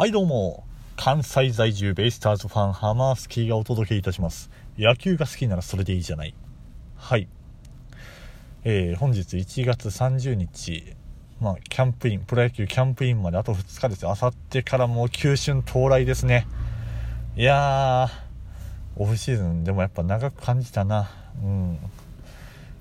はいどうも。関西在住ベイスターズファンハマースキーがお届けいたします。野球が好きならそれでいいじゃない。はい。えー、本日1月30日。まあ、キャンプインプロ野球キャンプインまであと2日ですあさってからもう球春到来ですね。いやーオフシーズンでもやっぱ長く感じたな。うん。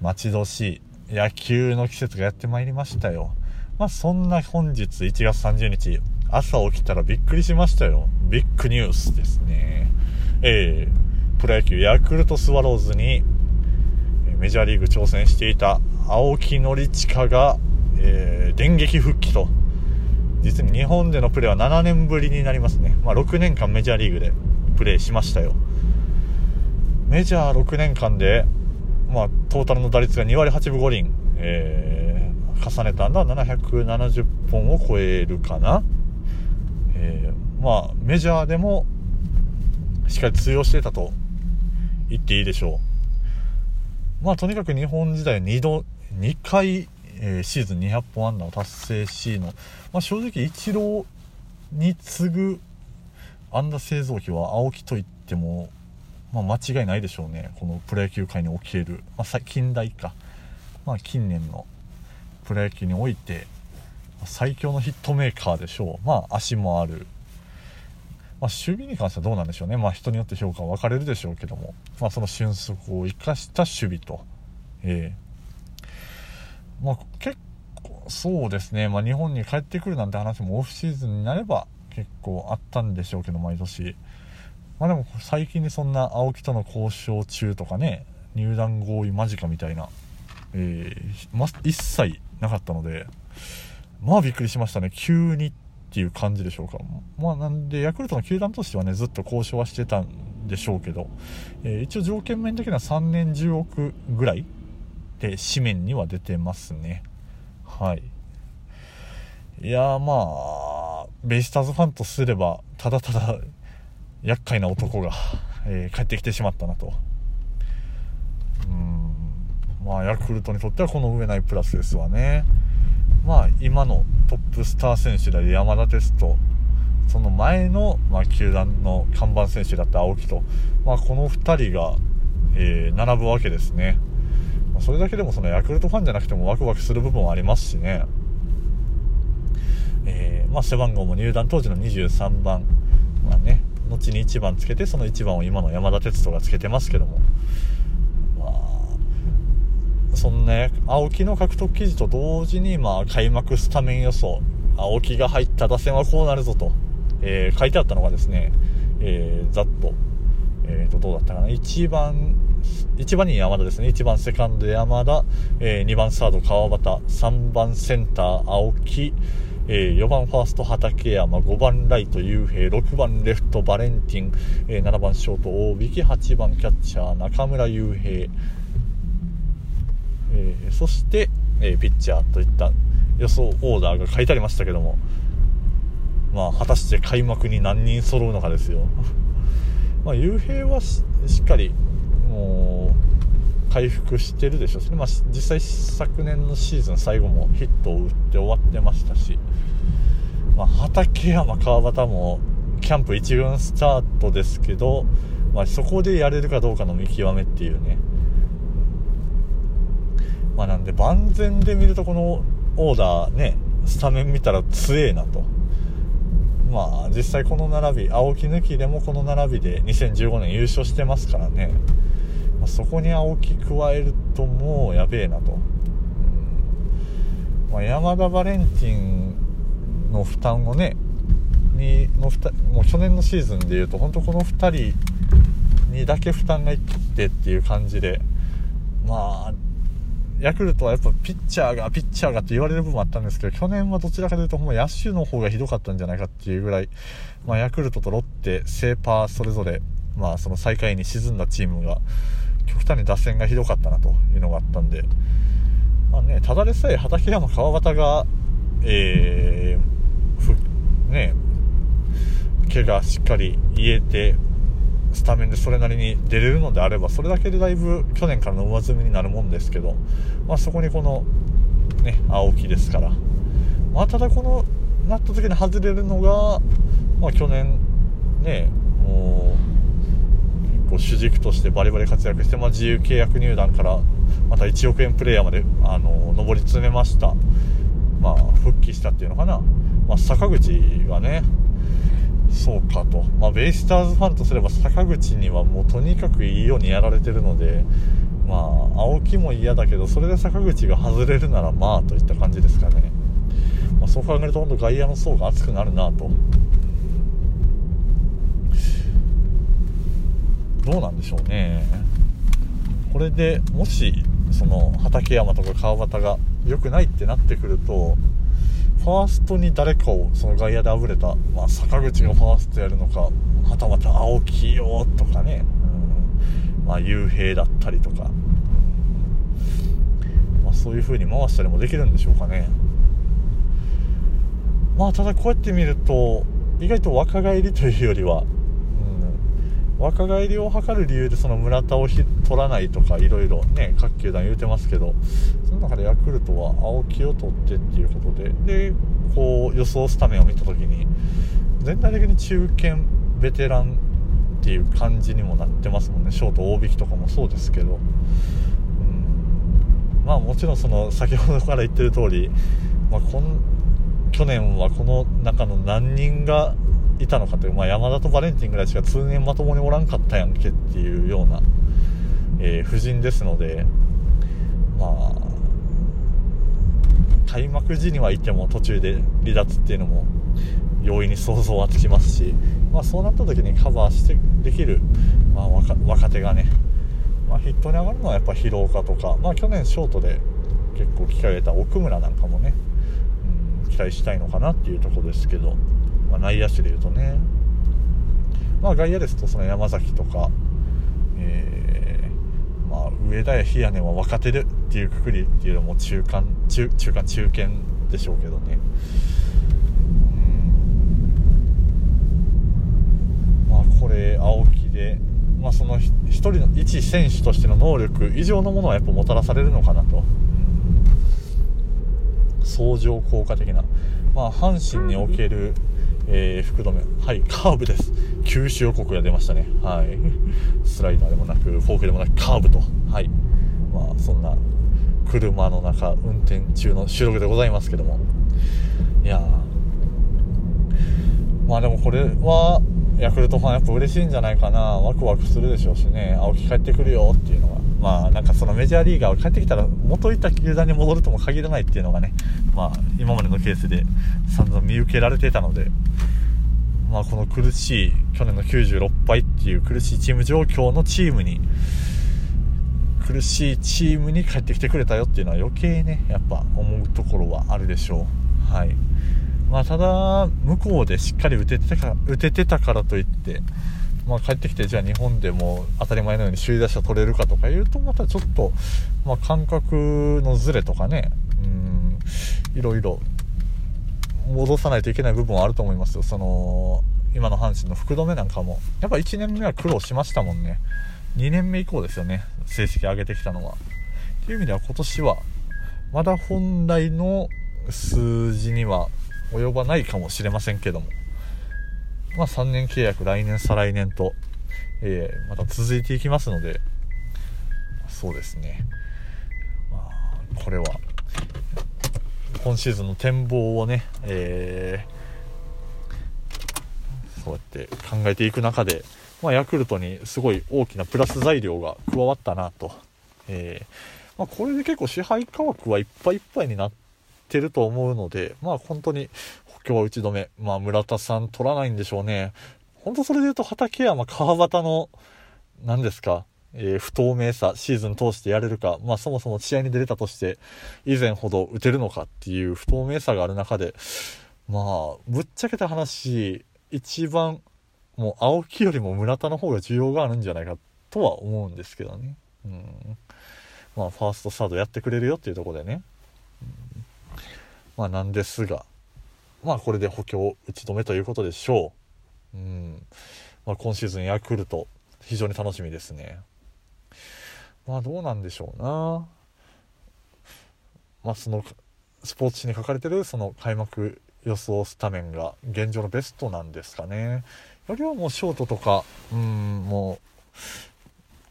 待ち遠しい。野球の季節がやってまいりましたよ。まあそんな本日1月30日。朝起きたらびっくりしましたよ。ビッグニュースですね。えー、プロ野球ヤクルトスワローズにメジャーリーグ挑戦していた青木宣親が、えー、電撃復帰と。実に日本でのプレーは7年ぶりになりますね、まあ、6年間メジャーリーグでプレーしましたよ。メジャー6年間で、まあ、トータルの打率が2割8分5厘、えー、重ねたんだ。770本を超えるかな、えー、まあメジャーでもしっかり通用してたと言っていいでしょう。まあとにかく日本時代2度2回、えー、シーズン200本安打を達成しの、まあ、正直イチローに次ぐ安打製造機は青木といっても、まあ、間違いないでしょうね。このプロ野球界における、まあ、近代か、まあ、近年のプロ野球において最強のヒットメーカーでしょう。まあ足もある。まあ、守備に関してはどうなんでしょうね、まあ、人によって評価は分かれるでしょうけども、まあ、その俊足を生かした守備と、えー、まあ、結構そうですね、まあ、日本に帰ってくるなんて話もオフシーズンになれば結構あったんでしょうけど毎年、まあ、でも最近にそんな青木との交渉中とかね。入団合意間近みたいな、えーま、一切なかったので。まあびっくりしましたね急にっていう感じでしょうか。まあ、なんで、ヤクルトの球団としてはね、ずっと交渉はしてたんでしょうけど、えー、一応条件面的には3年10億ぐらいで紙面には出てますね。はい。いやまあ、ベイスターズファンとすれば、ただただ厄介な男が、えー、帰ってきてしまったなと。うん、まあ、ヤクルトにとってはこの上ないプラスですわね。まあ、今のトップスター選手である山田哲人その前の、まあ、球団の看板選手だった青木と、まあ、この2人が、えー、並ぶわけですね、まあ、それだけでもそのヤクルトファンじゃなくてもワクワクする部分はありますしね、えー、まあ、背番号も入団当時の23番、まあね、後に1番つけてその1番を今の山田哲人がつけてますけども、そんな青木の獲得記事と同時に、まあ、開幕スタメン予想、青木が入った打線はこうなるぞと、えー、書いてあったのがですね、えー、ざっと、えー、と、どうだったかな、1番、1番に山田ですね、1番セカンド山田、えー、2番サード川端、3番センター青木、えー、4番ファースト畠山、5番ライト雄平、6番レフトバレンティン、えー、7番ショート大引8番キャッチャー中村雄平、えー、そして、え、ピッチャーといった予想オーダーが書いてありましたけども、まあ、果たして開幕に何人揃うのかですよ。まあ、雄平はしっかり、もう、回復してるでしょうし、ね、まあ、実際昨年のシーズン最後もヒットを打って終わってましたし、まあ、畠山川端もキャンプ1軍スタートですけど、まあ、そこでやれるかどうかの見極めっていうね、まあ、なんで万全で見るとこのオーダーねスタメン見たら強えなと。まあ実際この並び青木抜きでもこの並びで2015年優勝してますからね、まあ、そこに青木加えるともうやべえなと、まあ、山田バレンティンの負担をねにのもう去年のシーズンでいうと本当この2人にだけ負担がいってっていう感じでまあヤクルトはやっぱピッチャーが、ピッチャーがって言われる部分もあったんですけど、去年はどちらかというと、ほんま野手の方がひどかったんじゃないかっていうぐらい、まあ、ヤクルトとロッテ、セーパーそれぞれ、まあ、その最下位に沈んだチームが、極端に打線がひどかったなというのがあったんで、まあね、ただでさえ畠山川端が、えー、ふ、ね、怪我しっかり癒えて、スタメンでそれなりに出れるのであればそれだけでだいぶ去年からの上積みになるもんですけど、まあ、そこにこの、ね、青木ですから、まあ、ただこのなった時に外れるのがまあ、去年ねもう結構主軸としてバリバリ活躍して、まあ、自由契約入団からまた1億円プレーヤーまであの上り詰めました、まあ、復帰したっていうのかな、まあ、坂口がねそうかと、まあ、ベイスターズファンとすれば坂口にはもうとにかくいいようにやられてるので、まあ、青木も嫌だけどそれで坂口が外れるならまあといった感じですかね、まあ、そう考えると本当外野の層が厚くなるなと。どうなんでしょうね。これでもしその畠山とか川端が良くないってなってくるとファーストに誰かをその外野であぶれた、まあ、坂口がファーストやるのかはたまた青木よとかね、うん。まあ、雄平だったりとか、まあ、そういう風に回したりもできるんでしょうかね。まあただこうやって見ると意外と若返りというよりは若返りを図る理由でその村田を取らないとかいろいろね各球団言うてますけど中でヤクルトは青木を取ってっていうことででこう予想スタメンを見た時に全体的に中堅ベテランっていう感じにもなってますもんね。ショート大引きとかもそうですけど、うん、まあもちろんその先ほどから言ってる通り、まあ、こん去年はこの中の何人がいたのかという、まあ、山田とバレンティンぐらいしか通年まともにおらんかったやんけっていうような、えー、布陣ですので、まあ、開幕時にはいても途中で離脱っていうのも容易に想像はつきますし、まあ、そうなった時にカバーしてできる、まあ、若若手がね、まあ、ヒットに上がるのはやっぱ疲労かとか、まあ、去年ショートで結構聞かれた奥村なんかもね、うん、期待したいのかなっていうとこですけど。まあ、内野手でいうとね、まあ、外野ですとその山崎とか、え、まあ、上田や比谷根は若手でっていうくくりっていうのも中間中中間中堅でしょうけどね。まあ、これ青木で、まあ、その一人の一選手としての能力以上のものはやっぱもたらされるのかなと。相乗効果的な、まあ、阪神における、えー、福留。はいカーブです。九州予告が出ましたね。はい。スライダーでもなくフォークでもなくカーブと。はい。まあそんな車の中運転中の収録でございますけども。いやまあでもこれはヤクルトファンやっぱ嬉しいんじゃないかな。ワクワクするでしょうしね。青木帰ってくるよっていうのはまあなんかそのメジャーリーガーが帰ってきたら元いた球団に戻るとも限らないっていうのがねまあ今までのケースで散々見受けられてたのでまあこの苦しい去年の96敗っていう苦しいチーム状況のチームに苦しいチームに帰ってきてくれたよっていうのは余計ねやっぱ思うところはあるでしょう。はい。まあただ向こうでしっかり打ててたか打ててたからといってまあ、帰ってきてじゃあ日本でも当たり前のように首位打者取れるかとかいうとまたちょっと、まあ、感覚のズレとかねうんいろいろ戻さないといけない部分はあると思いますよその今の阪神の福留なんかもやっぱ1年目は苦労しましたもんね2年目以降ですよね成績上げてきたのはっていう意味では今年はまだ本来の数字には及ばないかもしれませんけどもまあ、3年契約、来年、再来年と、えー、また続いていきますので、そうですね。まあ、これは、今シーズンの展望をね、えー、そうやって考えていく中で、まあ、ヤクルトにすごい大きなプラス材料が加わったなと。えー、まあ、これで結構支配価格はいっぱいいっぱいになってると思うので、まあ本当に今日は打ち止め。まあ、村田さん取らないんでしょうね。本当それで言うと、畠山、川端の、何ですか、えー、不透明さ、シーズン通してやれるか、まあそもそも試合に出れたとして、以前ほど打てるのかっていう不透明さがある中で、まあ、ぶっちゃけた話、一番、もう青木よりも村田の方が需要があるんじゃないかとは思うんですけどね。うん。まあ、ファースト、サードやってくれるよっていうとこでね。うん、まあ、なんですが、まあこれで補強打ち止めということでしょう。うん。まあ、今シーズンヤクルト、非常に楽しみですね。まあどうなんでしょうな。まあその、スポーツ紙に書かれてるその開幕予想スタメンが現状のベストなんですかねよりはもうショートとかうんも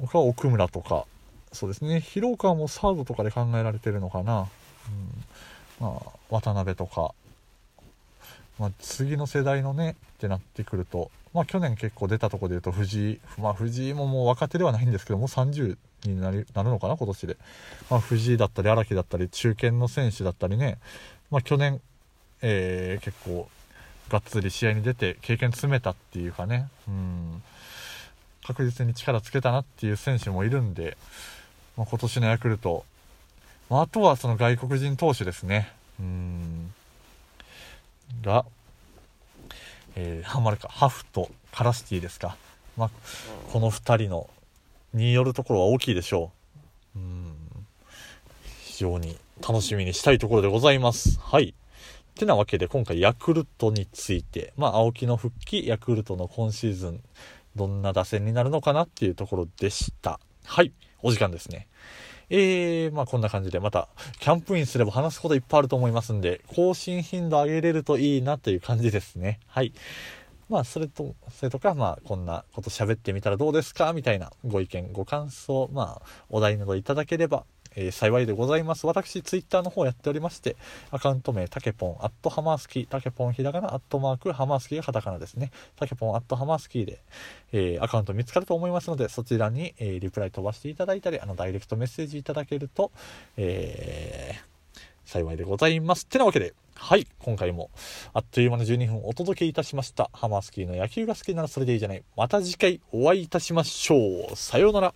う他は奥村とかそうですね広岡もサードとかで考えられてるのかな、うんまあ、渡辺とか、まあ、次の世代のねってなってくると、まあ、去年結構出たとこで言うと藤井、まあ、藤井ももう若手ではないんですけどもう30になりなるのかな今年で、まあ、藤井だったり荒木だったり中堅の選手だったりね、まあ、去年、えー、結構がっつり試合に出て経験詰めたっていうかねうん。確実に力つけたなっていう選手もいるんで、まあ、今年のヤクルト、まあ、あとはその外国人投手ですね。うん。が、えー、ハマるかハフとカラスティですか、まあ、この2人のによるところは大きいでしょう。うん。非常に楽しみにしたいところでございます。はい。てなわけで今回ヤクルトについて、まあ、青木の復帰ヤクルトの今シーズンどんな打線になるのかなっていうところでした。はい。お時間ですね。えー、まあこんな感じでまたキャンプインすれば話すこといっぱいあると思いますんで更新頻度上げれるといいなという感じですね。はい。まあそれとそれとかまあこんなこと喋ってみたらどうですか？みたいなご意見ご感想まあお題などいただければえー、幸いでございます。私、ツイッターの方やっておりまして、アカウント名、タケポン、アットハマースキー、タケポンひらがな、アットマーク、ハマースキーがカタカナですね。タケポン、アットハマースキーで、えー、アカウント見つかると思いますので、そちらに、えー、リプライ飛ばしていただいたり、あの、ダイレクトメッセージいただけると、え幸いでございます。ってなわけで、はい、今回もあっという間の12分お届けいたしました。ハマースキーの野球が好きならそれでいいじゃない。また次回お会いいたしましょう。さようなら。